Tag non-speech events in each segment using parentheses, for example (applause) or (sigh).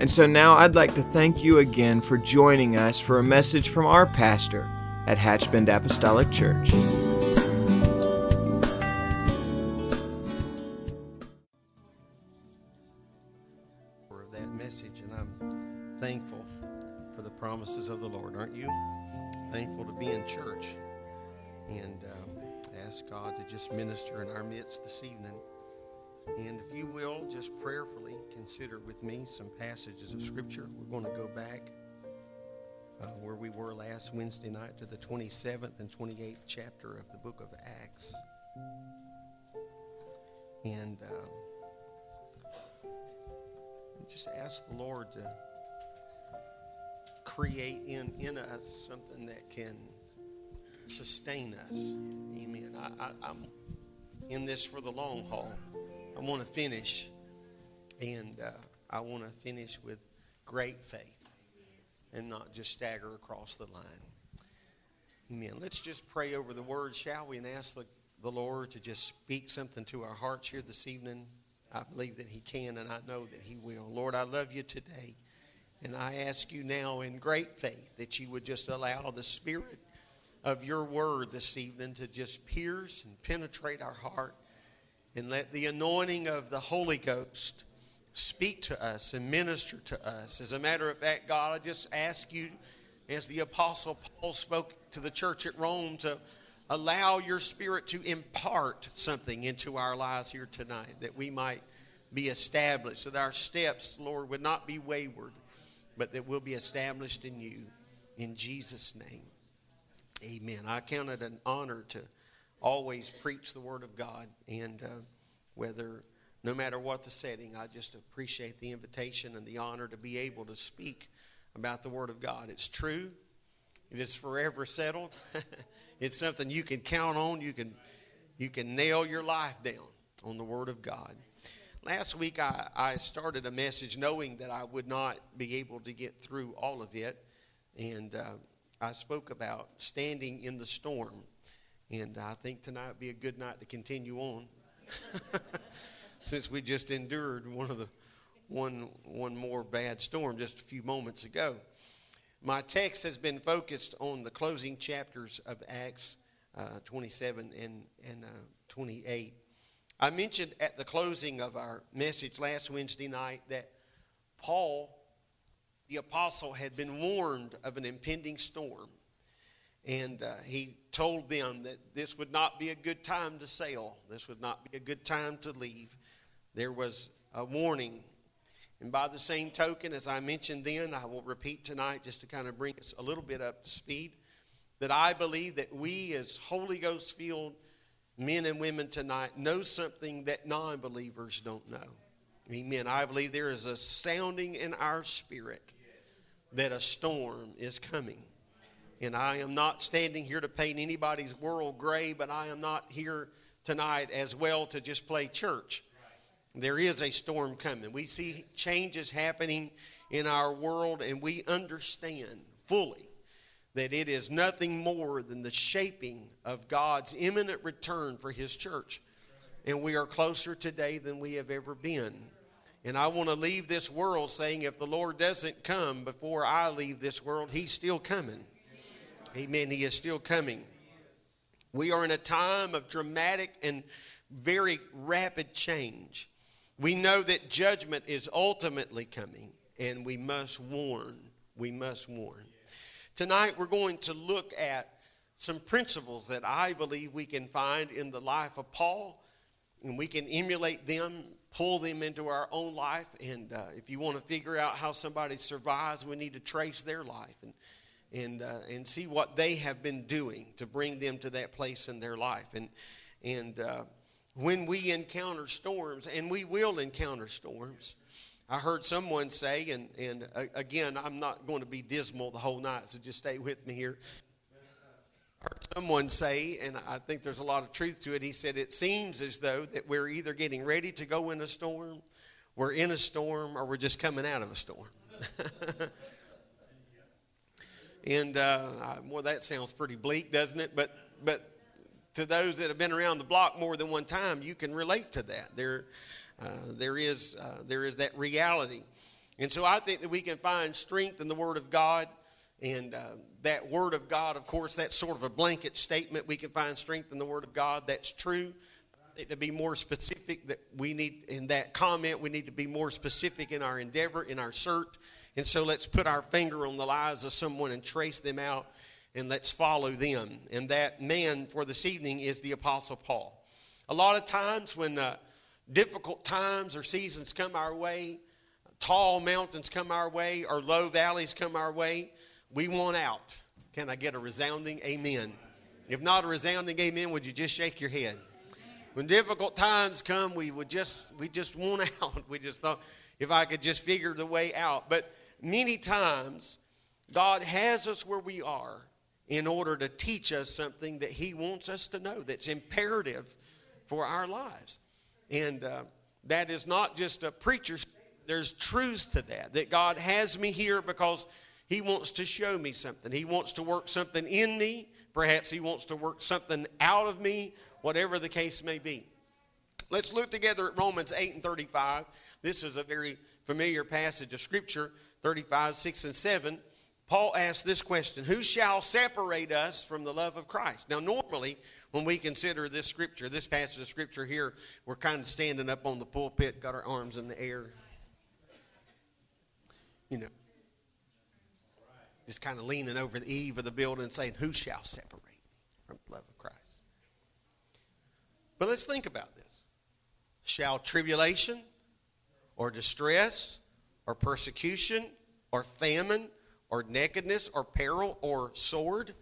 And so now I'd like to thank you again for joining us for a message from our pastor at Hatchbend Apostolic Church. Consider with me some passages of Scripture. We're going to go back uh, where we were last Wednesday night to the 27th and 28th chapter of the book of Acts. And uh, just ask the Lord to create in, in us something that can sustain us. Amen. I, I, I'm in this for the long haul. I want to finish, and uh, I want to finish with great faith and not just stagger across the line. Amen. Let's just pray over the word, shall we, and ask the, the Lord to just speak something to our hearts here this evening. I believe that He can, and I know that He will. Lord, I love you today, and I ask you now in great faith that you would just allow the Spirit of your word this evening to just pierce and penetrate our heart, and let the anointing of the Holy Ghost speak to us and minister to us. As a matter of fact, God, I just ask you, as the Apostle Paul spoke to the church at Rome, to allow your Spirit to impart something into our lives here tonight, that we might be established, that our steps, Lord, would not be wayward, but that we'll be established in you. In Jesus' name, amen. I count it an honor to always preach the Word of God, and uh, whether no matter what the setting, I just appreciate the invitation and the honor to be able to speak about the Word of God. It's true, it is forever settled. (laughs) it's something you can count on. You can, you can nail your life down on the Word of God. Last week, I, I started a message knowing that I would not be able to get through all of it. And uh, I spoke about standing in the storm. And I think tonight would be a good night to continue on. (laughs) since we just endured one of the one one more bad storm just a few moments ago. My text has been focused on the closing chapters of Acts uh, 27 and and uh, 28. I mentioned at the closing of our message last Wednesday night that Paul, the apostle, had been warned of an impending storm. And uh, he told them that this would not be a good time to sail. This would not be a good time to leave there was a warning. And by the same token, as I mentioned then, I will repeat tonight just to kind of bring us a little bit up to speed, that I believe that we as Holy Ghost filled men and women tonight know something that non believers don't know. Amen. I believe there is a sounding in our spirit that a storm is coming. And I am not standing here to paint anybody's world gray, but I am not here tonight as well to just play church. There is a storm coming. We see changes happening in our world, and we understand fully that it is nothing more than the shaping of God's imminent return for His church. And we are closer today than we have ever been. And I want to leave this world saying if the Lord doesn't come before I leave this world, He's still coming. Amen. He is still coming. We are in a time of dramatic and very rapid change. We know that judgment is ultimately coming, and we must warn. We must warn. Tonight, we're going to look at some principles that I believe we can find in the life of Paul, and we can emulate them, pull them into our own life. And uh, if you want to figure out how somebody survives, we need to trace their life and and uh, and see what they have been doing to bring them to that place in their life. And and uh, when we encounter storms, and we will encounter storms, I heard someone say, and, and uh, again, I'm not going to be dismal the whole night, so just stay with me here. I heard someone say, and I think there's a lot of truth to it. He said, It seems as though that we're either getting ready to go in a storm, we're in a storm, or we're just coming out of a storm. (laughs) and uh, well, that sounds pretty bleak, doesn't it? But, but to those that have been around the block more than one time, you can relate to that. There, uh, there, is, uh, there is that reality. And so I think that we can find strength in the Word of God. And uh, that Word of God, of course, that's sort of a blanket statement. We can find strength in the Word of God. That's true. To be more specific, that we need in that comment, we need to be more specific in our endeavor, in our search. And so let's put our finger on the lives of someone and trace them out and let's follow them. And that man for this evening is the Apostle Paul. A lot of times when uh, difficult times or seasons come our way, tall mountains come our way, or low valleys come our way, we want out. Can I get a resounding amen? If not a resounding amen, would you just shake your head? When difficult times come, we would just we just want (laughs) out. We just thought if I could just figure the way out. But many times God has us where we are in order to teach us something that He wants us to know that's imperative for our lives. And uh, that is not just a preacher's, there's truth to that, that God has me here because He wants to show me something. He wants to work something in me. Perhaps He wants to work something out of me, whatever the case may be. Let's look together at Romans 8 and 35. This is a very familiar passage of Scripture, 35, 6, and 7. Paul asked this question Who shall separate us from the love of Christ? Now, normally, when we consider this scripture, this passage of scripture here, we're kind of standing up on the pulpit, got our arms in the air. You know, just kind of leaning over the eave of the building saying, Who shall separate from the love of Christ? But let's think about this. Shall tribulation or distress or persecution or famine or nakedness or peril or sword.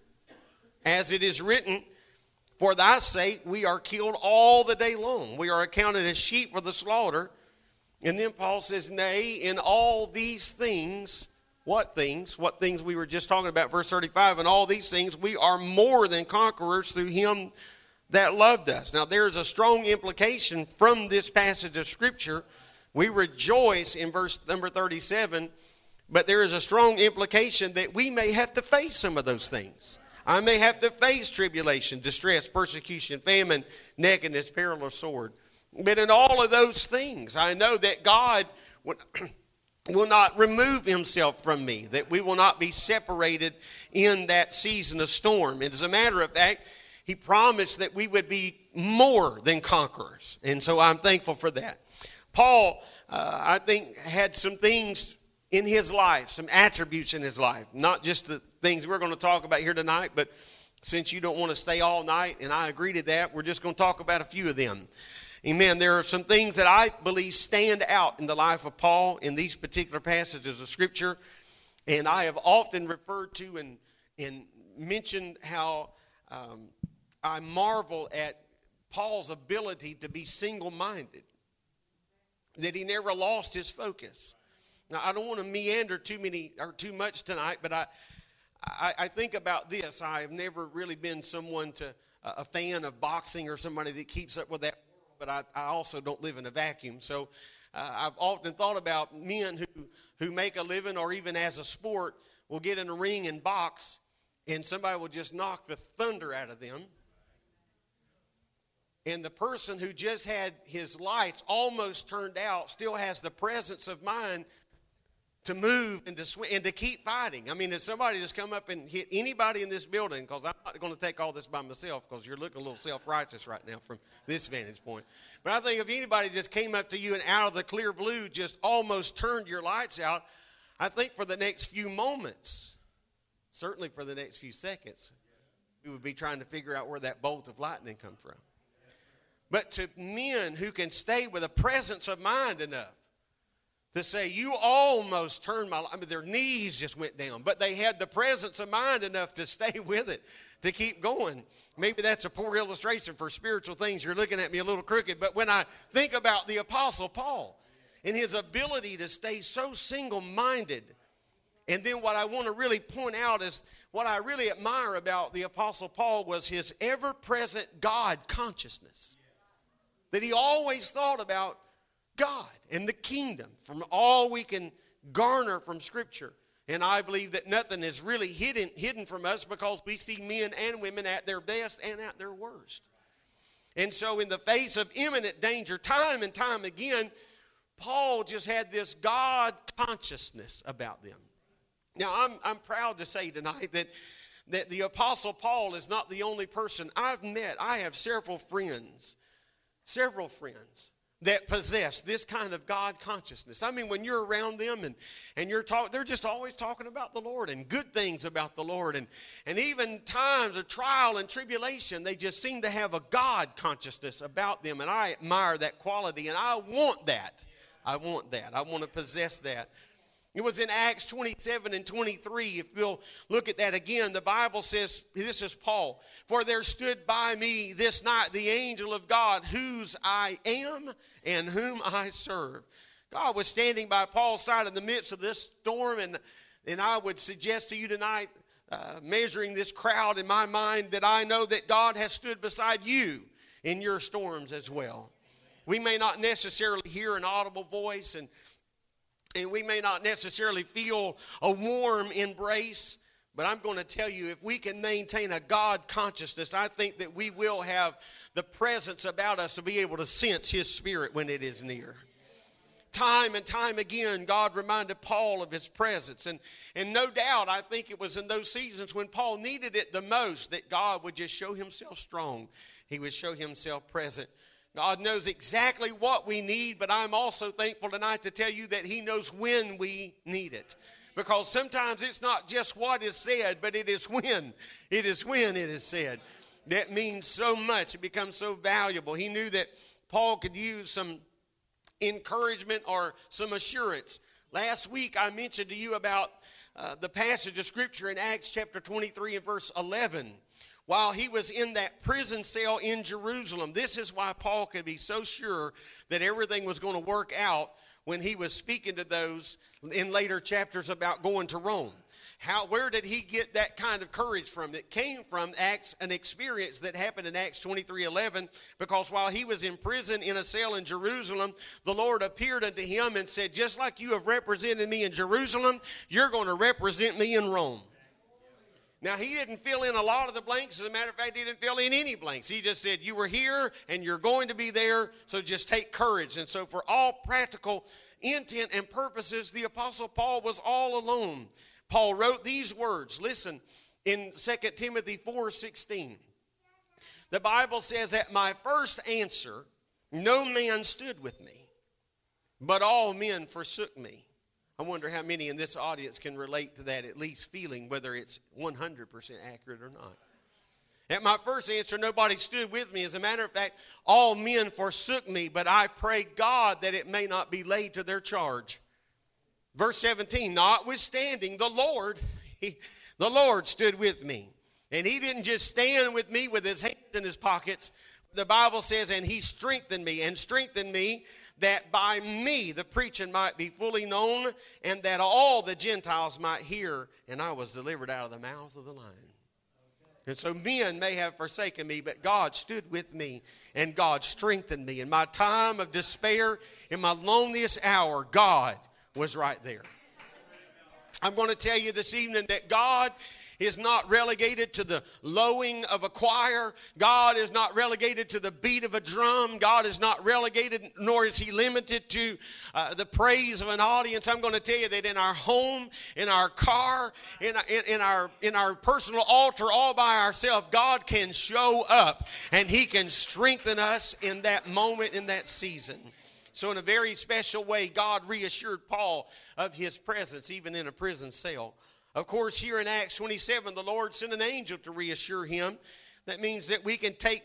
As it is written, For thy sake we are killed all the day long. We are accounted as sheep for the slaughter. And then Paul says, Nay, in all these things, what things? What things we were just talking about, verse 35. In all these things, we are more than conquerors through him that loved us. Now, there's a strong implication from this passage of Scripture. We rejoice in verse number 37 but there is a strong implication that we may have to face some of those things. I may have to face tribulation, distress, persecution, famine, nakedness, peril, or sword. But in all of those things, I know that God (clears throat) will not remove himself from me, that we will not be separated in that season of storm. And as a matter of fact, he promised that we would be more than conquerors. And so I'm thankful for that. Paul, uh, I think, had some things in his life, some attributes in his life, not just the things we're going to talk about here tonight, but since you don't want to stay all night, and I agree to that, we're just going to talk about a few of them. Amen. There are some things that I believe stand out in the life of Paul in these particular passages of Scripture, and I have often referred to and, and mentioned how um, I marvel at Paul's ability to be single minded, that he never lost his focus. Now, I don't want to meander too many or too much tonight, but I, I, I think about this. I have never really been someone to a fan of boxing or somebody that keeps up with that, but I, I also don't live in a vacuum. So uh, I've often thought about men who, who make a living or even as a sport will get in a ring and box, and somebody will just knock the thunder out of them. And the person who just had his lights almost turned out still has the presence of mind to move and to swing and to keep fighting. I mean, if somebody just come up and hit anybody in this building, because I'm not going to take all this by myself, because you're looking a little self-righteous right now from this vantage point. But I think if anybody just came up to you and out of the clear blue just almost turned your lights out, I think for the next few moments, certainly for the next few seconds, we would be trying to figure out where that bolt of lightning come from. But to men who can stay with a presence of mind enough to say, You almost turned my life. I mean, their knees just went down, but they had the presence of mind enough to (laughs) stay with it, to keep going. Maybe that's a poor illustration for spiritual things. You're looking at me a little crooked, but when I think about the Apostle Paul, and his ability to stay so single minded. And then what I want to really point out is what I really admire about the Apostle Paul was his ever present God consciousness. That he always thought about God and the kingdom from all we can garner from Scripture. And I believe that nothing is really hidden, hidden from us because we see men and women at their best and at their worst. And so, in the face of imminent danger, time and time again, Paul just had this God consciousness about them. Now, I'm, I'm proud to say tonight that, that the Apostle Paul is not the only person I've met. I have several friends, several friends that possess this kind of God consciousness. I mean, when you're around them and, and you're talking, they're just always talking about the Lord and good things about the Lord. And, and even times of trial and tribulation, they just seem to have a God consciousness about them. And I admire that quality and I want that. I want that. I want to possess that. It was in Acts 27 and 23. If we'll look at that again, the Bible says, This is Paul. For there stood by me this night the angel of God, whose I am and whom I serve. God was standing by Paul's side in the midst of this storm, and, and I would suggest to you tonight, uh, measuring this crowd in my mind, that I know that God has stood beside you in your storms as well. We may not necessarily hear an audible voice, and and we may not necessarily feel a warm embrace, but I'm going to tell you if we can maintain a God consciousness, I think that we will have the presence about us to be able to sense His Spirit when it is near. Time and time again, God reminded Paul of his presence. And, and no doubt, I think it was in those seasons when Paul needed it the most that God would just show himself strong. He would show himself present. God knows exactly what we need, but I'm also thankful tonight to tell you that He knows when we need it. Because sometimes it's not just what is said, but it is when. It is when it is said. That means so much. It becomes so valuable. He knew that Paul could use some encouragement or some assurance. Last week I mentioned to you about uh, the passage of Scripture in Acts chapter 23 and verse 11 while he was in that prison cell in Jerusalem. This is why Paul could be so sure that everything was going to work out when he was speaking to those in later chapters about going to Rome. How, where did he get that kind of courage from? It came from Acts, an experience that happened in Acts 23 11, because while he was in prison in a cell in Jerusalem, the Lord appeared unto him and said, Just like you have represented me in Jerusalem, you're going to represent me in Rome. Now, he didn't fill in a lot of the blanks. As a matter of fact, he didn't fill in any blanks. He just said, You were here and you're going to be there, so just take courage. And so, for all practical intent and purposes, the Apostle Paul was all alone. Paul wrote these words. Listen, in 2 Timothy 4 16. The Bible says, At my first answer, no man stood with me, but all men forsook me. I wonder how many in this audience can relate to that, at least feeling whether it's 100% accurate or not. At my first answer, nobody stood with me. As a matter of fact, all men forsook me, but I pray God that it may not be laid to their charge. Verse 17, notwithstanding, the Lord, he, the Lord stood with me. And he didn't just stand with me with his hand in his pockets. The Bible says, and he strengthened me and strengthened me that by me the preaching might be fully known, and that all the Gentiles might hear, and I was delivered out of the mouth of the lion. And so men may have forsaken me, but God stood with me and God strengthened me. In my time of despair, in my loneliest hour, God was right there. I'm going to tell you this evening that God is not relegated to the lowing of a choir. God is not relegated to the beat of a drum. God is not relegated, nor is He limited to uh, the praise of an audience. I'm going to tell you that in our home, in our car, in, in, in, our, in our personal altar, all by ourselves, God can show up and He can strengthen us in that moment, in that season. So, in a very special way, God reassured Paul of his presence, even in a prison cell. Of course, here in Acts 27, the Lord sent an angel to reassure him. That means that we can take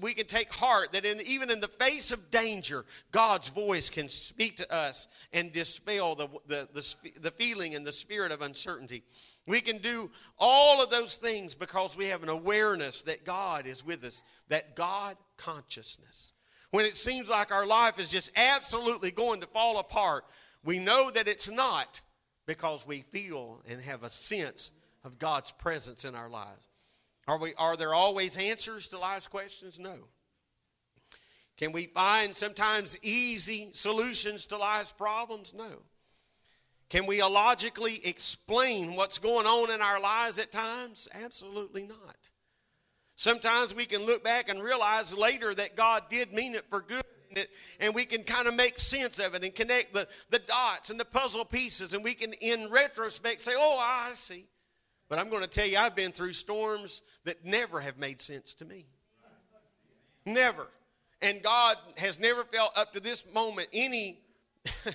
we can take heart that in, even in the face of danger, God's voice can speak to us and dispel the, the, the, the feeling and the spirit of uncertainty. We can do all of those things because we have an awareness that God is with us, that God consciousness. when it seems like our life is just absolutely going to fall apart, we know that it's not because we feel and have a sense of God's presence in our lives. Are, we, are there always answers to life's questions? No. Can we find sometimes easy solutions to life's problems? No. Can we illogically explain what's going on in our lives at times? Absolutely not. Sometimes we can look back and realize later that God did mean it for good. And we can kind of make sense of it and connect the, the dots and the puzzle pieces. And we can, in retrospect, say, oh, I see. But I'm going to tell you, I've been through storms that never have made sense to me. Never. And God has never felt up to this moment any, (laughs)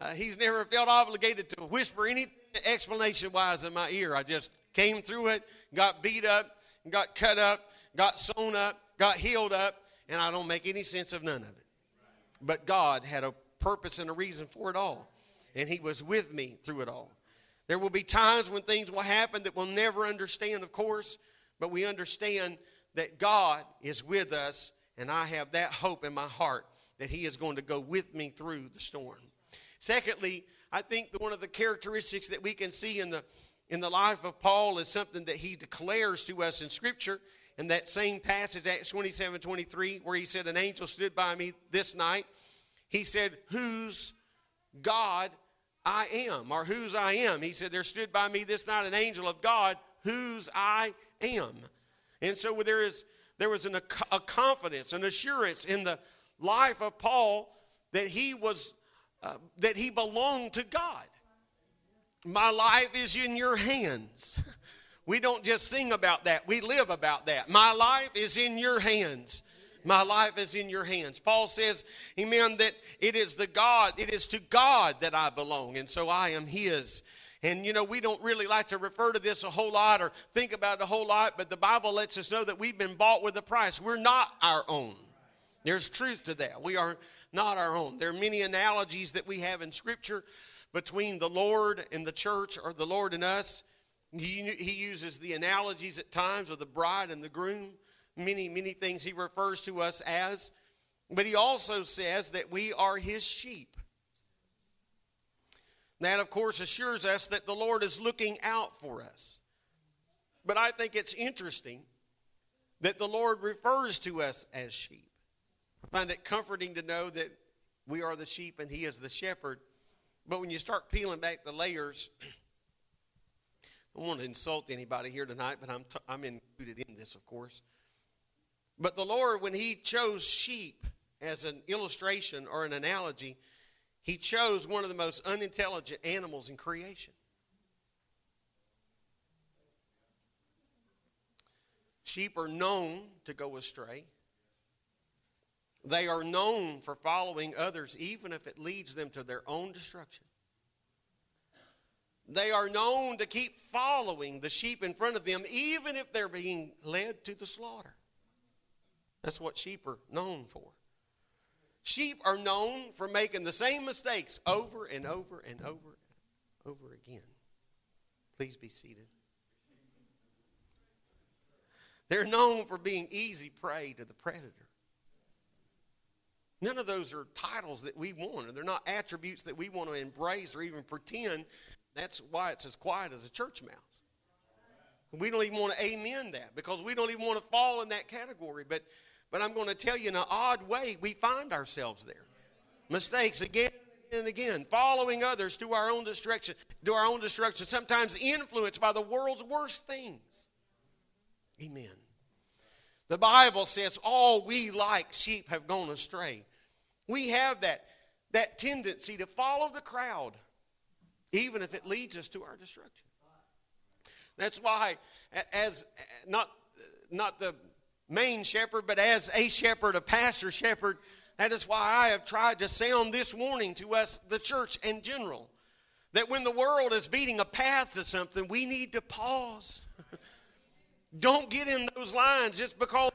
uh, He's never felt obligated to whisper any explanation wise in my ear. I just came through it, got beat up, got cut up, got sewn up, got healed up, and I don't make any sense of none of it. But God had a purpose and a reason for it all, and He was with me through it all. There will be times when things will happen that we'll never understand, of course, but we understand that God is with us, and I have that hope in my heart that He is going to go with me through the storm. Secondly, I think one of the characteristics that we can see in the in the life of Paul is something that he declares to us in Scripture. In that same passage, Acts 27 23, where he said, An angel stood by me this night. He said, Whose God I am, or whose I am. He said, There stood by me this night an angel of God, whose I am. And so there is there was an, a confidence, an assurance in the life of Paul that he was uh, that he belonged to God. My life is in your hands. (laughs) We don't just sing about that, we live about that. My life is in your hands. My life is in your hands. Paul says, Amen, that it is the God, it is to God that I belong, and so I am His. And you know, we don't really like to refer to this a whole lot or think about it a whole lot, but the Bible lets us know that we've been bought with a price. We're not our own. There's truth to that. We are not our own. There are many analogies that we have in Scripture between the Lord and the church or the Lord and us. He, he uses the analogies at times of the bride and the groom, many, many things he refers to us as. But he also says that we are his sheep. That, of course, assures us that the Lord is looking out for us. But I think it's interesting that the Lord refers to us as sheep. I find it comforting to know that we are the sheep and he is the shepherd. But when you start peeling back the layers, I don't want to insult anybody here tonight, but I'm, t- I'm included in this, of course. But the Lord, when He chose sheep as an illustration or an analogy, He chose one of the most unintelligent animals in creation. Sheep are known to go astray. They are known for following others, even if it leads them to their own destruction. They are known to keep following the sheep in front of them, even if they're being led to the slaughter. That's what sheep are known for. Sheep are known for making the same mistakes over and over and over and over again. Please be seated. They're known for being easy prey to the predator. None of those are titles that we want, or they're not attributes that we want to embrace or even pretend. That's why it's as quiet as a church mouse. We don't even want to amen that because we don't even want to fall in that category. But, but I'm going to tell you in an odd way, we find ourselves there. Mistakes again and again, following others to our own destruction, to our own destruction, sometimes influenced by the world's worst things. Amen. The Bible says all we like sheep have gone astray. We have that, that tendency to follow the crowd, even if it leads us to our destruction. That's why, as not, not the main shepherd, but as a shepherd, a pastor shepherd, that is why I have tried to sound this warning to us, the church in general, that when the world is beating a path to something, we need to pause. (laughs) Don't get in those lines just because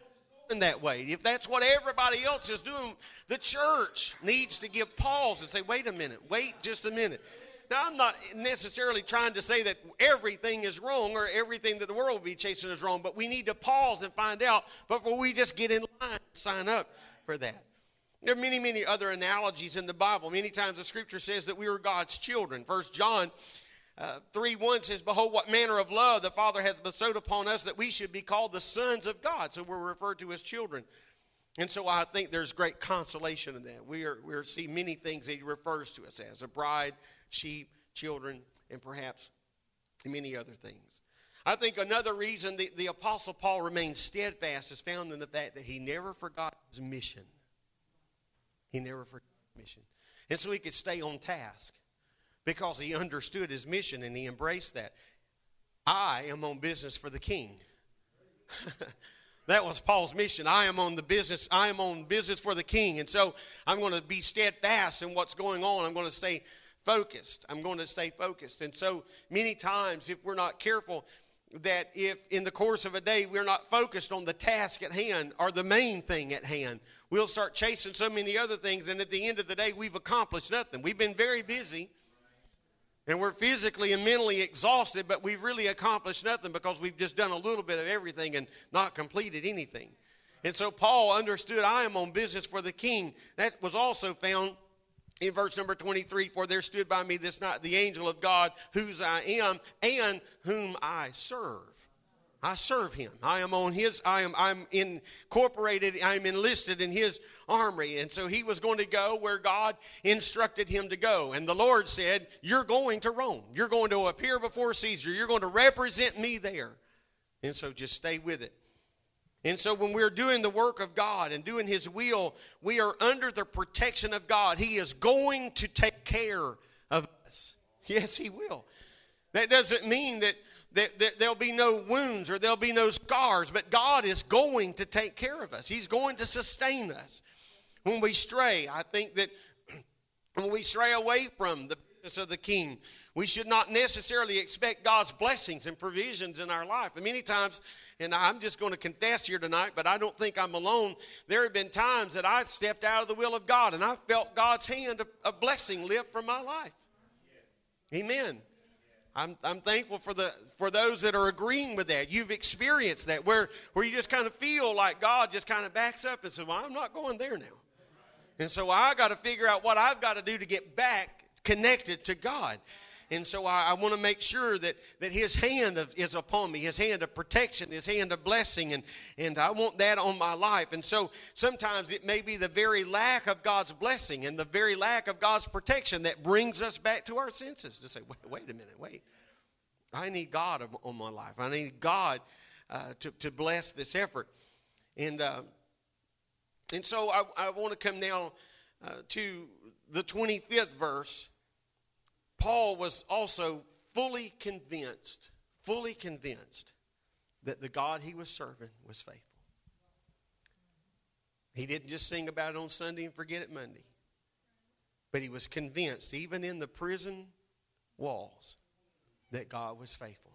in that way. If that's what everybody else is doing, the church needs to give pause and say, wait a minute, wait just a minute. Now, I'm not necessarily trying to say that everything is wrong or everything that the world will be chasing is wrong, but we need to pause and find out before we just get in line and sign up for that. There are many, many other analogies in the Bible. Many times the scripture says that we are God's children. First John uh, 3 1 says, Behold, what manner of love the Father hath bestowed upon us that we should be called the sons of God. So we're referred to as children. And so I think there's great consolation in that. We are we see many things that he refers to us as a bride, sheep, children, and perhaps many other things. I think another reason the, the Apostle Paul remains steadfast is found in the fact that he never forgot his mission. He never forgot his mission. And so he could stay on task because he understood his mission and he embraced that. I am on business for the king. (laughs) that was Paul's mission. I am on the business, I am on business for the king. And so I'm going to be steadfast in what's going on. I'm going to stay focused. I'm going to stay focused. And so many times, if we're not careful, that if in the course of a day we're not focused on the task at hand or the main thing at hand, we'll start chasing so many other things. And at the end of the day, we've accomplished nothing. We've been very busy and we're physically and mentally exhausted, but we've really accomplished nothing because we've just done a little bit of everything and not completed anything. And so Paul understood, I am on business for the king. That was also found in verse number 23 For there stood by me this night the angel of God, whose I am, and whom I serve. I serve him. I am on his, I am I'm incorporated, I'm enlisted in his armory. And so he was going to go where God instructed him to go. And the Lord said, You're going to Rome. You're going to appear before Caesar. You're going to represent me there. And so just stay with it. And so when we're doing the work of God and doing his will, we are under the protection of God. He is going to take care of us. (laughs) Yes, he will. That doesn't mean that that, that there'll be no wounds or there'll be no scars, but God is going to take care of us. He's going to sustain us. When we stray, I think that (clears throat) when we stray away from the business of the king, we should not necessarily expect God's blessings and provisions in our life. And many times, and I'm just going to confess here tonight, but I don't think I'm alone. There have been times that I stepped out of the will of God and I felt God's hand of, of blessing lift from my life. Amen. I'm, I'm thankful for the for those that are agreeing with that. You've experienced that where where you just kind of feel like God just kind of backs up and says, "Well, I'm not going there now," and so I got to figure out what I've got to do to get back connected to God. And so I, I want to make sure that, that his hand of, is upon me, his hand of protection, his hand of blessing, and, and I want that on my life. And so sometimes it may be the very lack of God's blessing and the very lack of God's protection that brings us back to our senses to say, wait, wait a minute, wait. I need God on my life. I need God uh, to, to bless this effort. And, uh, and so I, I want to come now uh, to the 25th verse Paul was also fully convinced, fully convinced that the God he was serving was faithful. He didn't just sing about it on Sunday and forget it Monday. But he was convinced, even in the prison walls, that God was faithful.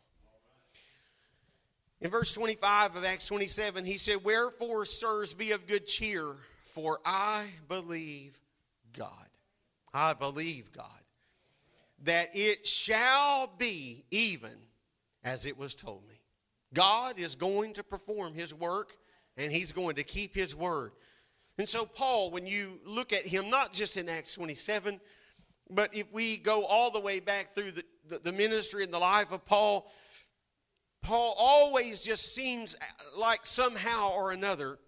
In verse 25 of Acts 27, he said, Wherefore, sirs, be of good cheer, for I believe God. I believe God that it shall be even as it was told me. God is going to perform his work and he's going to keep his word. And so, Paul, when you look at him, not just in Acts 27, but if we go all the way back through the, the, the ministry and the life of Paul, Paul always just seems like somehow or another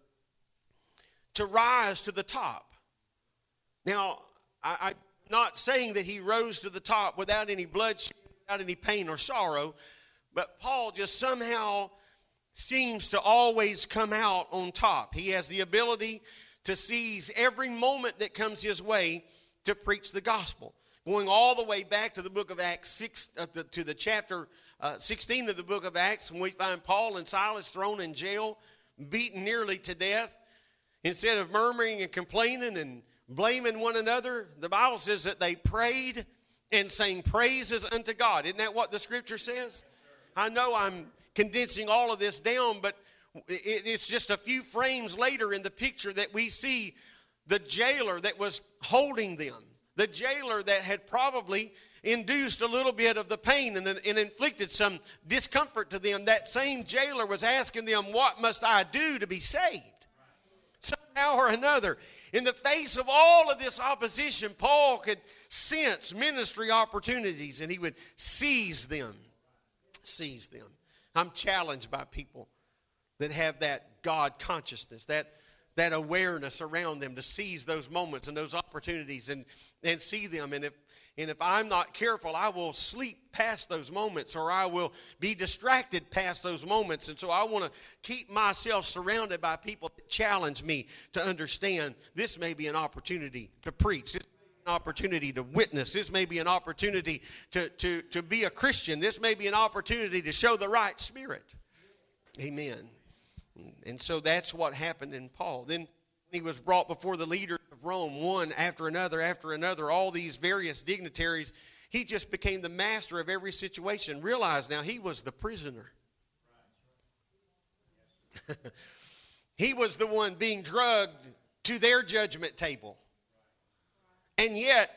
to rise to the top. Now, I, I not saying that he rose to the top without any bloodshed, without any pain or sorrow, but Paul just somehow seems to always come out on top. He has the ability to seize every moment that comes his way to preach the gospel. Going all the way back to the book of Acts 6, uh, to, to, the chapter uh, 16 of the book of Acts, when we find Paul and Silas thrown in jail, beaten nearly to death. Instead of murmuring and complaining and blaming one another. The Bible says that they prayed and sang praises unto God. Isn't that what the scripture says? I know I'm condensing all of this down, but it's just a few frames later in the picture that we see the jailer that was holding them, the jailer that had probably induced a little bit of the pain and, and, inflicted some discomfort to them. That same jailer was asking them, What must I do to be saved? Somehow or another, in the face of all of this opposition, Paul could sense ministry opportunities and he would seize them. Seize them. I'm challenged by people that have that God consciousness, that, that awareness around them to seize those moments and those opportunities and, and see them. And if, and if I'm not careful, I will sleep past those moments or I will be distracted past those moments. And so I want to keep myself surrounded by people that challenge me to understand this may be an opportunity to preach. This an opportunity to witness. This may be an opportunity to, to, to be a Christian. This may be an opportunity to show the right spirit. Amen. And so that's what happened in Paul. Then he was brought before the leaders Rome, one after another, after another, all these various dignitaries. He just became the master of every situation. Realize now he was the prisoner. (laughs) he was the one being drugged to their judgment table. And yet,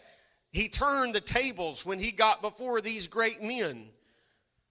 he turned the tables when he got before these great men.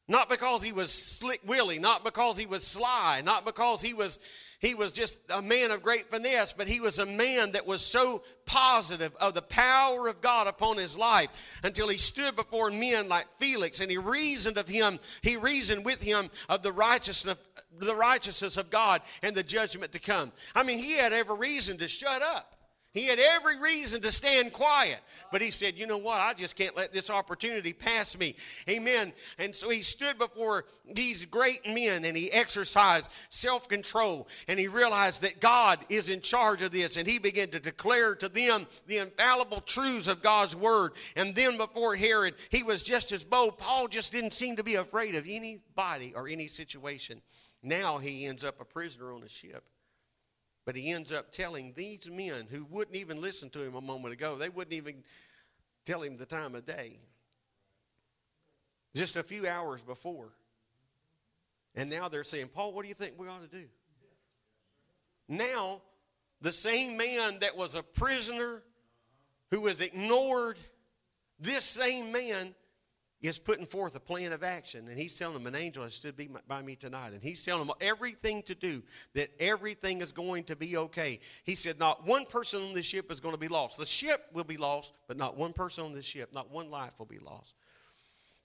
Not because he was slick willy, not because he was sly, not because he was he was just a man of great finesse, but he was a man that was so positive of the power of God upon his life until he stood before men like Felix and he reasoned of him, he reasoned with him of the righteousness the righteousness of God and the judgment to come. I mean, he had every reason to shut up. He had every reason to stand quiet, but he said, You know what? I just can't let this opportunity pass me. Amen. And so he stood before these great men and he exercised self control and he realized that God is in charge of this. And he began to declare to them the infallible truths of God's word. And then before Herod, he was just as bold. Paul just didn't seem to be afraid of anybody or any situation. Now he ends up a prisoner on a ship. But he ends up telling these men who wouldn't even listen to him a moment ago, they wouldn't even tell him the time of day. Just a few hours before. And now they're saying, Paul, what do you think we ought to do? Now, the same man that was a prisoner who was ignored, this same man is putting forth a plan of action. And he's telling them, An angel has stood by me tonight. And he's telling them everything to do, that everything is going to be okay. He said, Not one person on this ship is going to be lost. The ship will be lost, but not one person on this ship, not one life will be lost.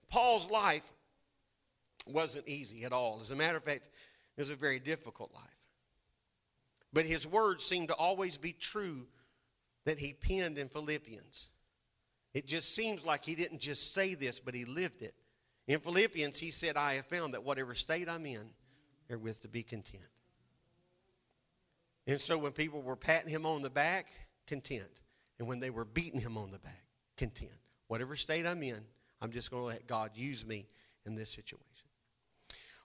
Paul's life wasn't easy at all. As a matter of fact, it was a very difficult life. But his words seemed to always be true that he penned in Philippians. It just seems like he didn't just say this, but he lived it. In Philippians, he said, I have found that whatever state I'm in, therewith to be content. And so when people were patting him on the back, content. And when they were beating him on the back, content. Whatever state I'm in, I'm just going to let God use me in this situation.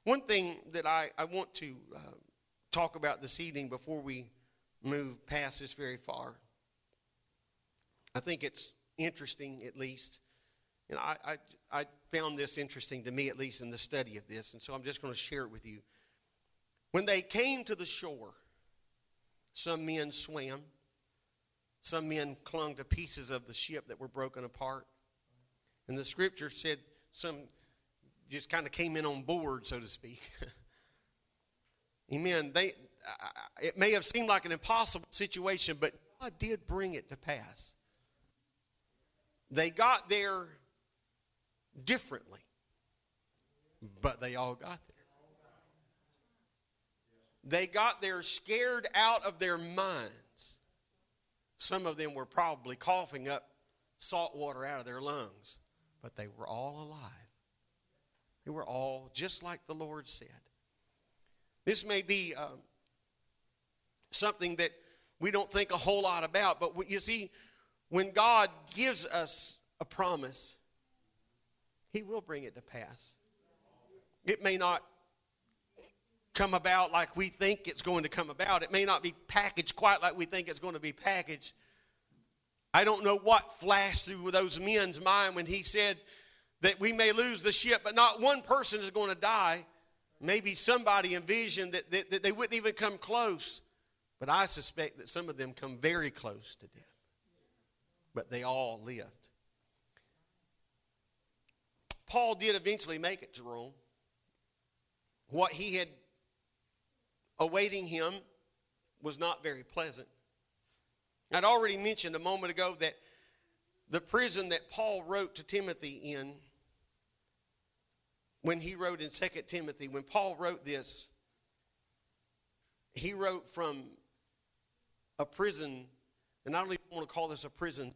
One thing that I, I want to uh, talk about this evening before we move past this very far, I think it's interesting, at least. And I, I, I found this interesting to me, at least in the study of this, and so I'm just going to share it with you. When they came to the shore, some men swam, some men clung to pieces of the ship that were broken apart. And the scripture said some just kind of came in on board, so to speak. (laughs) Amen. They, it may have seemed like an impossible situation, but God did bring it to pass. They got there differently, but they all got there. They got there scared out of their minds. Some of them were probably coughing up salt water out of their lungs, but they were all alive. They were all just like the Lord said. This may be um, something that we don't think a whole lot about, but you see, when God gives us a promise, He will bring it to pass. It may not come about like we think it's going to come about, it may not be packaged quite like we think it's going to be packaged. I don't know what flashed through those men's mind when he said that we may lose the ship, but not one person is going to die. Maybe somebody envisioned that, that, that they wouldn't even come close. But I suspect that some of them come very close to death but they all lived. Paul did eventually make it to Rome. What he had awaiting him was not very pleasant. I'd already mentioned a moment ago that the prison that Paul wrote to Timothy in, when he wrote in 2 Timothy, when Paul wrote this, he wrote from a prison, and I don't even want to call this a prison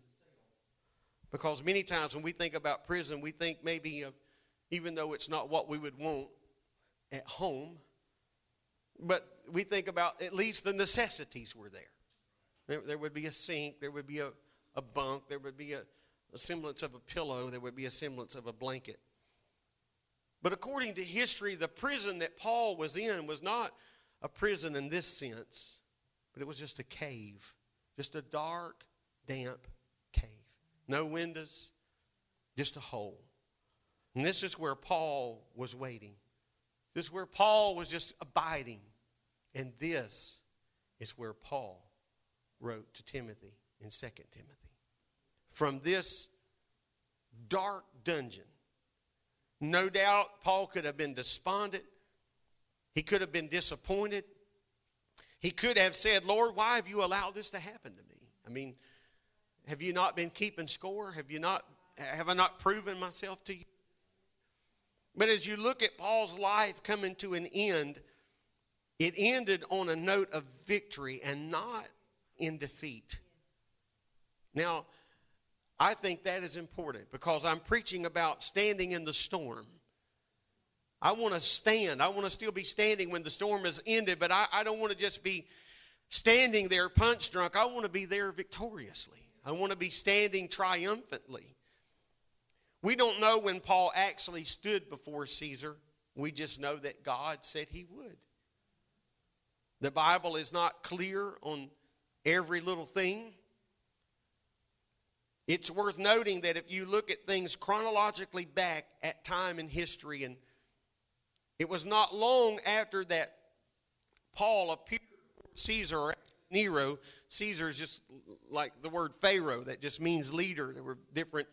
because many times when we think about prison, we think maybe of, even though it's not what we would want at home, but we think about at least the necessities were there. There, there would be a sink, there would be a, a bunk, there would be a, a semblance of a pillow, there would be a semblance of a blanket. But according to history, the prison that Paul was in was not a prison in this sense, but it was just a cave, just a dark, damp. No windows, just a hole. And this is where Paul was waiting. This is where Paul was just abiding. And this is where Paul wrote to Timothy in 2 Timothy. From this dark dungeon, no doubt Paul could have been despondent. He could have been disappointed. He could have said, Lord, why have you allowed this to happen to me? I mean, have you not been keeping score? Have you not have I not proven myself to you? But as you look at Paul's life coming to an end, it ended on a note of victory and not in defeat. Now, I think that is important because I'm preaching about standing in the storm. I want to stand. I want to still be standing when the storm has ended, but I, I don't want to just be standing there punch drunk. I want to be there victoriously. I want to be standing triumphantly. We don't know when Paul actually stood before Caesar. We just know that God said he would. The Bible is not clear on every little thing. It's worth noting that if you look at things chronologically back at time in history, and it was not long after that Paul appeared before Caesar or Nero. Caesar is just like the word Pharaoh, that just means leader. There were different,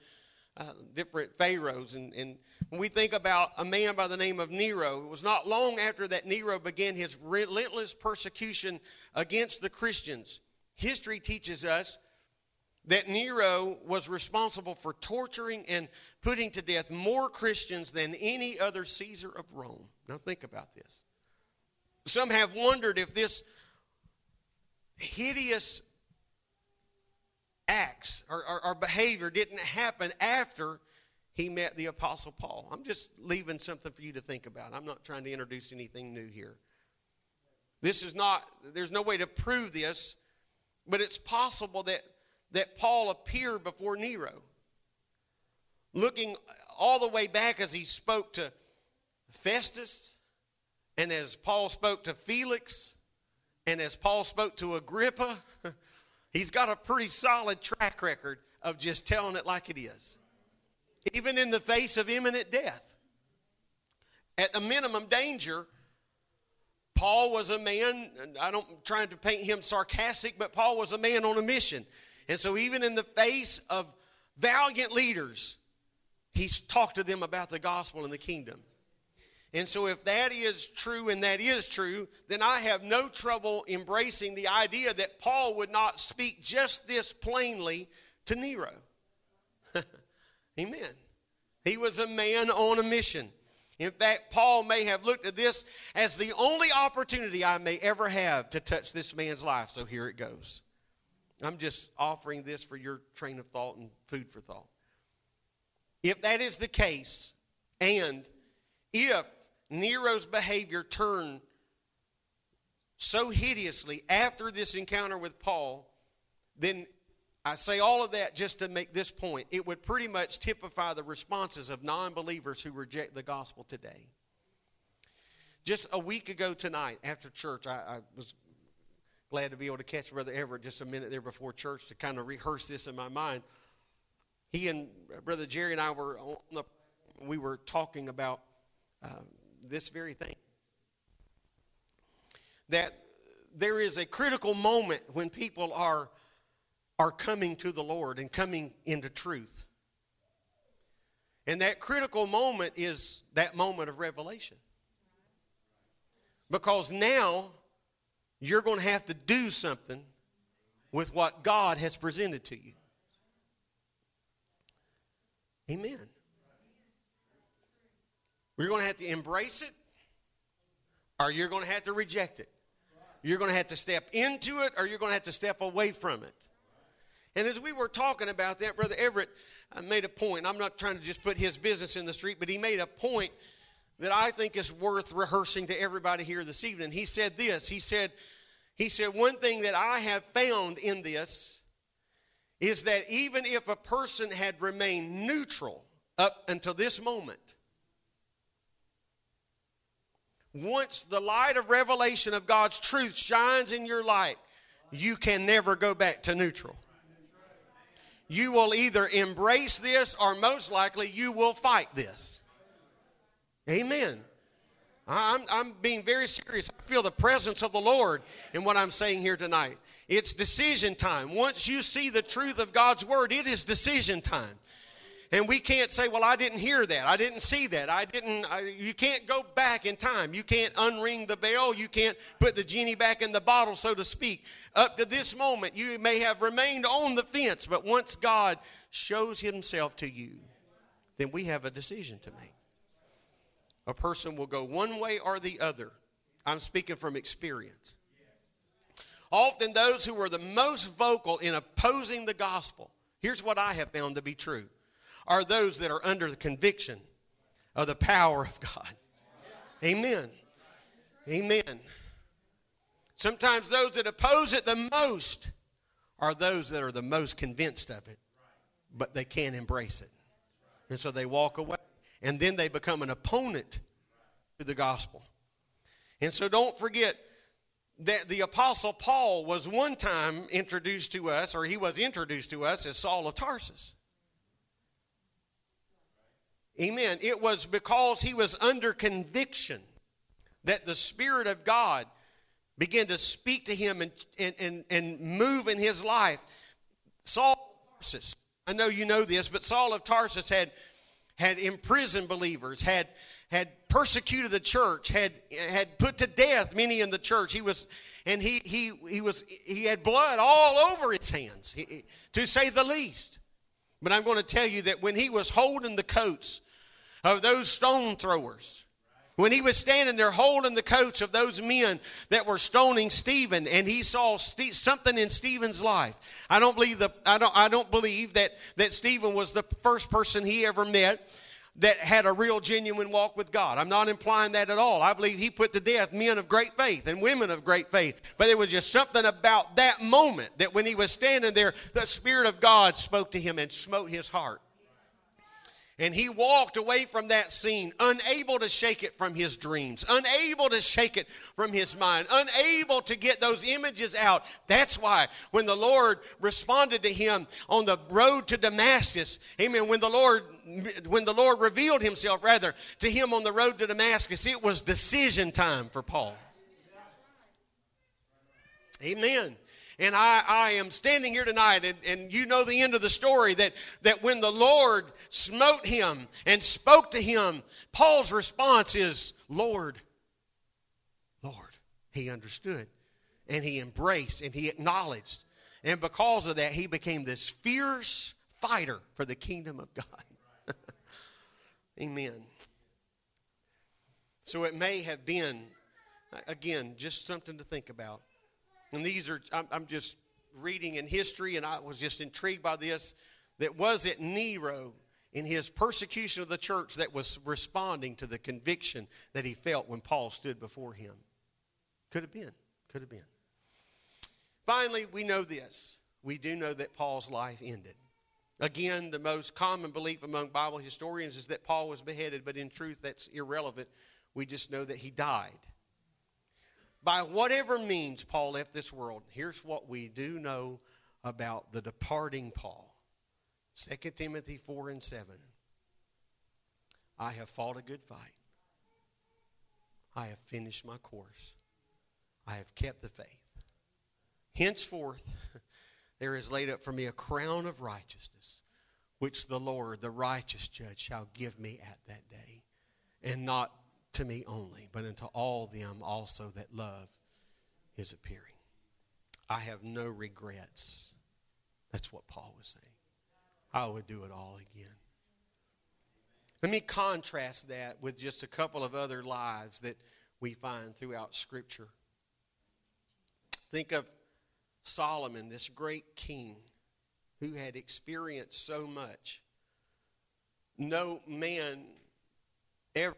uh, different pharaohs. And, and when we think about a man by the name of Nero, it was not long after that Nero began his relentless persecution against the Christians. History teaches us that Nero was responsible for torturing and putting to death more Christians than any other Caesar of Rome. Now, think about this. Some have wondered if this hideous acts or, or, or, behavior didn't happen after he met the Apostle Paul. I'm just leaving something for you to think about. I'm not trying to introduce anything new here. This is not, there's no way to prove this, but it's possible that that Paul appeared before Nero. Looking all the way back as he spoke to Festus, and as Paul spoke to Felix, and as Paul spoke to Agrippa, (laughs) he's got a pretty solid track record of just telling it like it is. Even in the face of imminent death. At the minimum danger, Paul was a man, I don't I'm trying to paint him sarcastic, but Paul was a man on a mission. And so, even in the face of valiant leaders, he's talked to them about the gospel and the kingdom. And so, if that is true and that is true, then I have no trouble embracing the idea that Paul would not speak just this plainly to Nero. (laughs) Amen. He was a man on a mission. In fact, Paul may have looked at this as the only opportunity I may ever have to touch this man's life. So here it goes. I'm just offering this for your train of thought and food for thought. If that is the case, and if Nero's behavior turned so hideously after this encounter with Paul, then I say all of that just to make this point. It would pretty much typify the responses of non believers who reject the gospel today. Just a week ago tonight after church, I, I was glad to be able to catch Brother Everett just a minute there before church to kind of rehearse this in my mind. He and Brother Jerry and I were on the, we were talking about uh, this very thing. That there is a critical moment when people are are coming to the Lord and coming into truth. And that critical moment is that moment of revelation. Because now you're going to have to do something with what God has presented to you. Amen. We're going to have to embrace it or you're going to have to reject it. You're going to have to step into it or you're going to have to step away from it. And as we were talking about that, Brother Everett uh, made a point. I'm not trying to just put his business in the street, but he made a point that I think is worth rehearsing to everybody here this evening. He said this. He said, he said, one thing that I have found in this is that even if a person had remained neutral up until this moment, once the light of revelation of God's truth shines in your light, you can never go back to neutral. You will either embrace this or most likely you will fight this. Amen. I'm, I'm being very serious. I feel the presence of the Lord in what I'm saying here tonight. It's decision time. Once you see the truth of God's word, it is decision time. And we can't say, well, I didn't hear that. I didn't see that. I didn't. I, you can't go back in time. You can't unring the bell. You can't put the genie back in the bottle, so to speak. Up to this moment, you may have remained on the fence, but once God shows himself to you, then we have a decision to make. A person will go one way or the other. I'm speaking from experience. Often, those who are the most vocal in opposing the gospel, here's what I have found to be true are those that are under the conviction of the power of God. Amen. Amen. Sometimes those that oppose it the most are those that are the most convinced of it, but they can't embrace it. And so they walk away. And then they become an opponent to the gospel. And so don't forget that the Apostle Paul was one time introduced to us, or he was introduced to us as Saul of Tarsus. Amen. It was because he was under conviction that the Spirit of God began to speak to him and, and, and, and move in his life. Saul of Tarsus, I know you know this, but Saul of Tarsus had, had imprisoned believers, had, had persecuted the church, had, had put to death many in the church. He was, and he, he, he, was, he had blood all over his hands, to say the least. But I'm going to tell you that when he was holding the coats of those stone throwers, when he was standing there holding the coats of those men that were stoning Stephen, and he saw something in Stephen's life. I don't believe the I don't I don't believe that that Stephen was the first person he ever met that had a real genuine walk with God. I'm not implying that at all. I believe he put to death men of great faith and women of great faith. But there was just something about that moment that when he was standing there, the Spirit of God spoke to him and smote his heart. And he walked away from that scene, unable to shake it from his dreams, unable to shake it from his mind, unable to get those images out. That's why when the Lord responded to him on the road to Damascus, amen, when the Lord when the Lord revealed himself rather to him on the road to Damascus, it was decision time for Paul. Amen. And I, I am standing here tonight, and, and you know the end of the story that, that when the Lord smote him and spoke to him, Paul's response is, Lord, Lord. He understood and he embraced and he acknowledged. And because of that, he became this fierce fighter for the kingdom of God. (laughs) Amen. So it may have been, again, just something to think about. And these are, I'm, I'm just reading in history, and I was just intrigued by this. That was it Nero in his persecution of the church that was responding to the conviction that he felt when Paul stood before him? Could have been. Could have been. Finally, we know this. We do know that Paul's life ended. Again, the most common belief among Bible historians is that Paul was beheaded, but in truth, that's irrelevant. We just know that he died by whatever means Paul left this world, here's what we do know about the departing Paul 2 Timothy 4 and 7. I have fought a good fight. I have finished my course. I have kept the faith. Henceforth, (laughs) there is laid up for me a crown of righteousness, which the Lord, the righteous judge, shall give me at that day, and not to me only, but unto all them also that love his appearing. I have no regrets. That's what Paul was saying. I would do it all again. Let me contrast that with just a couple of other lives that we find throughout Scripture. Think of Solomon, this great king who had experienced so much. No man ever,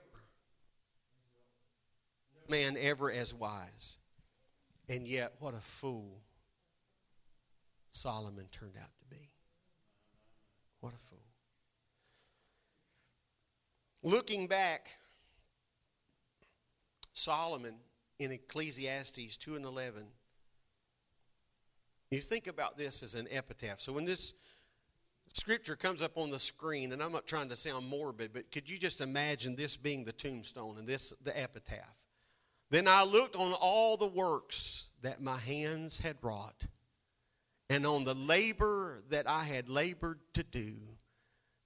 man ever as wise. And yet, what a fool Solomon turned out to be. What a fool. Looking back, Solomon in Ecclesiastes 2 and 11, you think about this as an epitaph. So when this scripture comes up on the screen, and I'm not trying to sound morbid, but could you just imagine this being the tombstone and this the epitaph? Then I looked on all the works that my hands had wrought, and on the labor that I had labored to do,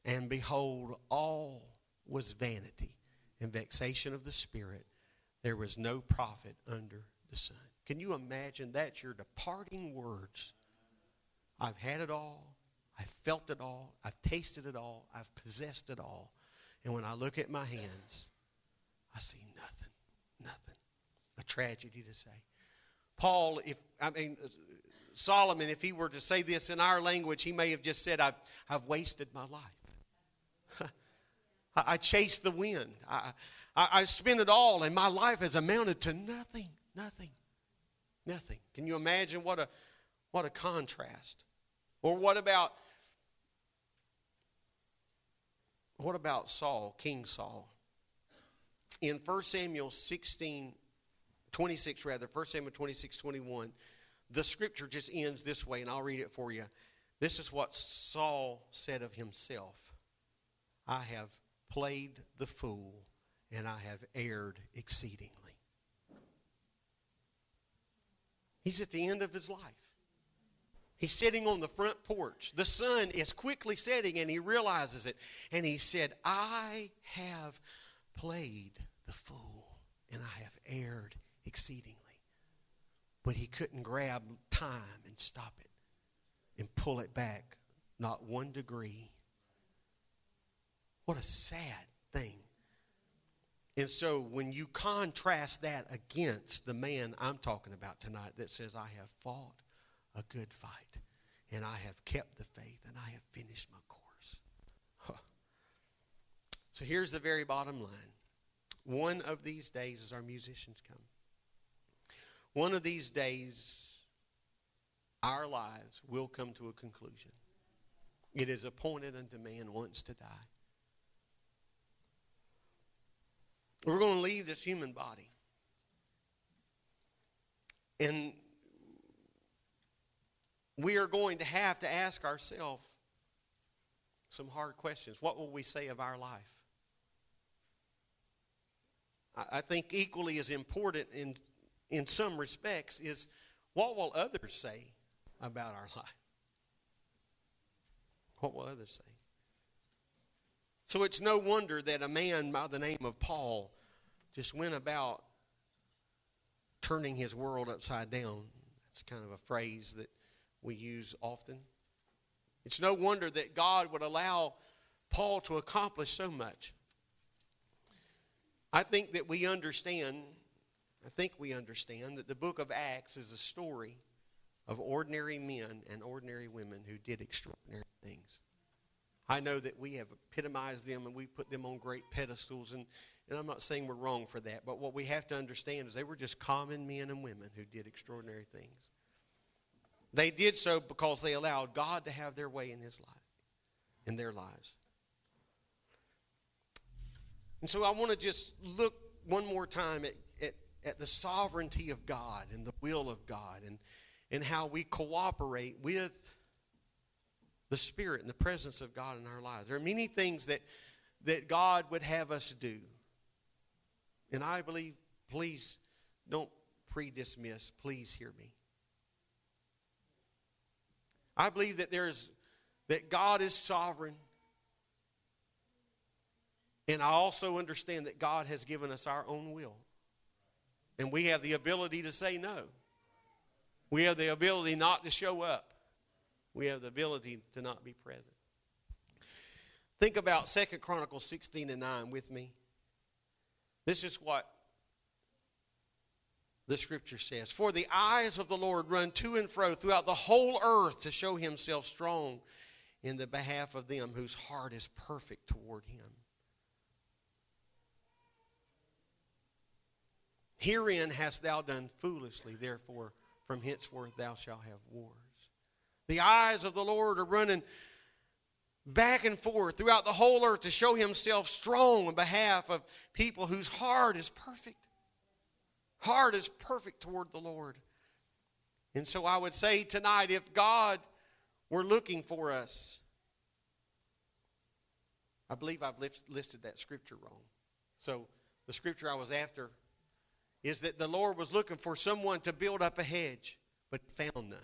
and behold, all was vanity and vexation of the spirit. There was no profit under the sun. Can you imagine that's your departing words? I've had it all. I've felt it all. I've tasted it all. I've possessed it all. And when I look at my hands, I see nothing. Nothing. A tragedy to say. Paul, if I mean uh, Solomon, if he were to say this in our language, he may have just said, I've, I've wasted my life. (laughs) I, chased the wind. I, I, I spent it all, and my life has amounted to nothing. Nothing. Nothing. Can you imagine what a what a contrast? Or what about what about Saul, King Saul? In 1 Samuel 16, 26 rather, 1 Samuel 26, 21, the scripture just ends this way, and I'll read it for you. This is what Saul said of himself I have played the fool, and I have erred exceedingly. He's at the end of his life. He's sitting on the front porch. The sun is quickly setting, and he realizes it. And he said, I have played the fool, and I have erred exceedingly. But he couldn't grab time and stop it and pull it back, not one degree. What a sad thing. And so when you contrast that against the man I'm talking about tonight that says, I have fought a good fight, and I have kept the faith, and I have finished my course. Huh. So here's the very bottom line. One of these days, as our musicians come, one of these days, our lives will come to a conclusion. It is appointed unto man once to die. We're going to leave this human body. And we are going to have to ask ourselves some hard questions. What will we say of our life? I think equally as important in, in some respects is what will others say about our (laughs) life? What will others say? So it's no wonder that a man by the name of Paul just went about turning his world upside down. That's kind of a phrase that we use often. It's no wonder that God would allow Paul to accomplish so much. I think that we understand, I think we understand that the book of Acts is a story of ordinary men and ordinary women who did extraordinary things. I know that we have epitomized them and we put them on great pedestals, and, and I'm not saying we're wrong for that, but what we have to understand is they were just common men and women who did extraordinary things. They did so because they allowed God to have their way in his life, in their lives. And so I want to just look one more time at, at, the sovereignty of God and the will of God and, and how we cooperate with the Spirit and the presence of God in our lives. There are many things that, that God would have us do. And I believe, please don't pre dismiss. Please hear me. I believe that there's that God is sovereign. And I also understand that God has given us our own will. And we have the ability to say no. We have the ability not to show up. We have the ability to not be present. Think about Second Chronicles 16 and 9 with me. This is what the scripture says For the eyes of the Lord run to and fro throughout the whole earth to show himself strong in the behalf of them whose heart is perfect toward him. Herein hast thou done foolishly, therefore from henceforth thou shalt have wars. The eyes of the Lord are running back and forth throughout the whole earth to show himself strong on behalf of people whose heart is perfect. Heart is perfect toward the Lord. And so I would say tonight if God were looking for us, I believe I've listed that scripture wrong. So the scripture I was after is that the Lord was looking for someone to build up a hedge, but found none.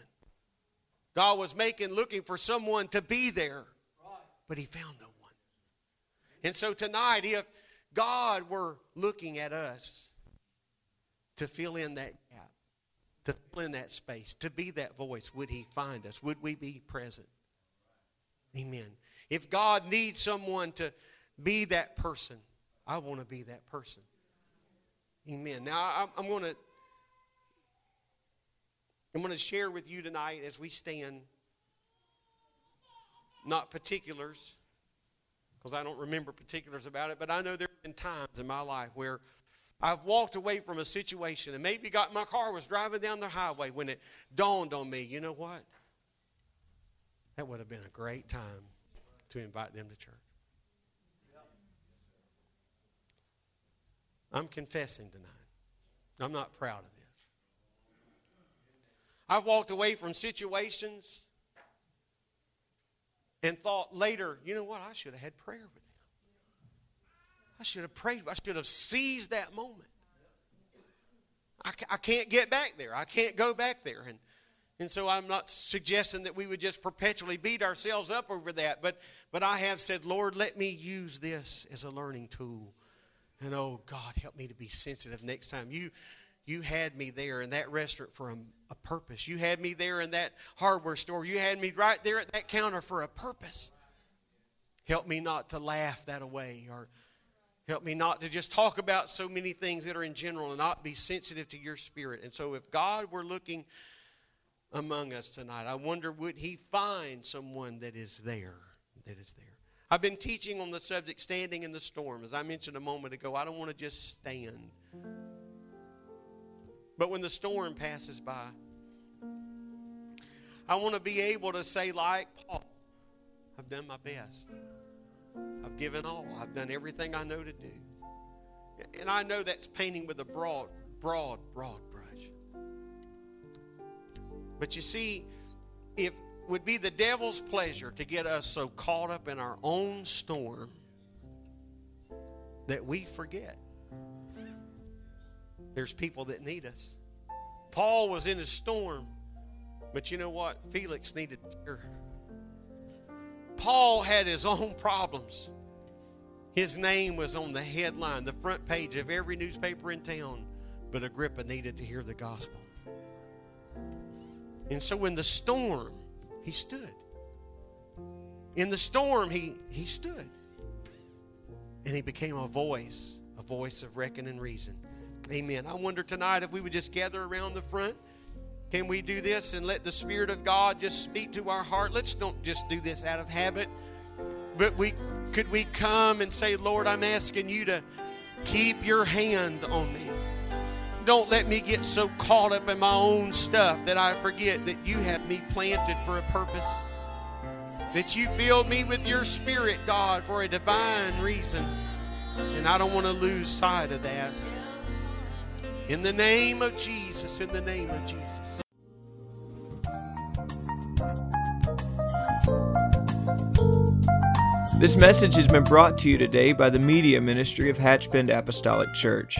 God was making looking for someone to be there, but he found no one. And so tonight, if God were looking at us to fill in that gap, to fill in that space, to be that voice, would he find us? Would we be present? Amen. If God needs someone to be that person, I want to be that person. Amen. Now I'm, going to I'm going to share with you tonight as we stand not particulars because I don't remember particulars about it, but I know there have been times in my life where I've walked away from a situation and maybe got my car was driving down the highway when it dawned on me, you know what? That would have been a great time to invite them to church. I'm confessing tonight. I'm not proud of this. I've walked away from situations and thought later, you know what? I should have had prayer with them. I should have prayed. I should have seized that moment. I, I can't get back there. I can't go back there. And, and so I'm not suggesting that we would just perpetually beat ourselves up over that. But, but I have said, Lord, let me use this as a learning tool and oh, God, help me to be sensitive next time. You, you had me there in that restaurant for a, a purpose. You had me there in that hardware store. You had me right there at that counter for a purpose. Help me not to laugh that away or help me not to just talk about so many things that are in general and not be sensitive to your spirit. And so if God were looking among us tonight, I wonder would he find someone that is there, that is there. I've been teaching on the subject standing in the storm. As I mentioned a moment ago, I don't want to just stand. But when the storm passes by, I want to be able to say, like Paul, I've done my best. I've given all. I've done everything I know to do. And I know that's painting with a broad, broad, broad brush. But you see, if would be the devil's pleasure to get us so caught up in our own storm that we forget there's people that need us. Paul was in a storm, but you know what? Felix needed her. Paul had his own problems. His name was on the headline, the front page of every newspaper in town, but Agrippa needed to hear the gospel. And so in the storm, he stood. In the storm, he, he stood. And he became a voice, a voice of reckon and reason. Amen. I wonder tonight if we would just gather around the front. Can we do this and let the Spirit of God just speak to our heart? Let's don't just do this out of habit. But we could we come and say, Lord, I'm asking you to keep your hand on me. Don't let me get so caught up in my own stuff that I forget that you have me planted for a purpose. That you filled me with your spirit, God, for a divine reason. And I don't want to lose sight of that. In the name of Jesus, in the name of Jesus. This message has been brought to you today by the Media Ministry of Hatch Bend Apostolic Church.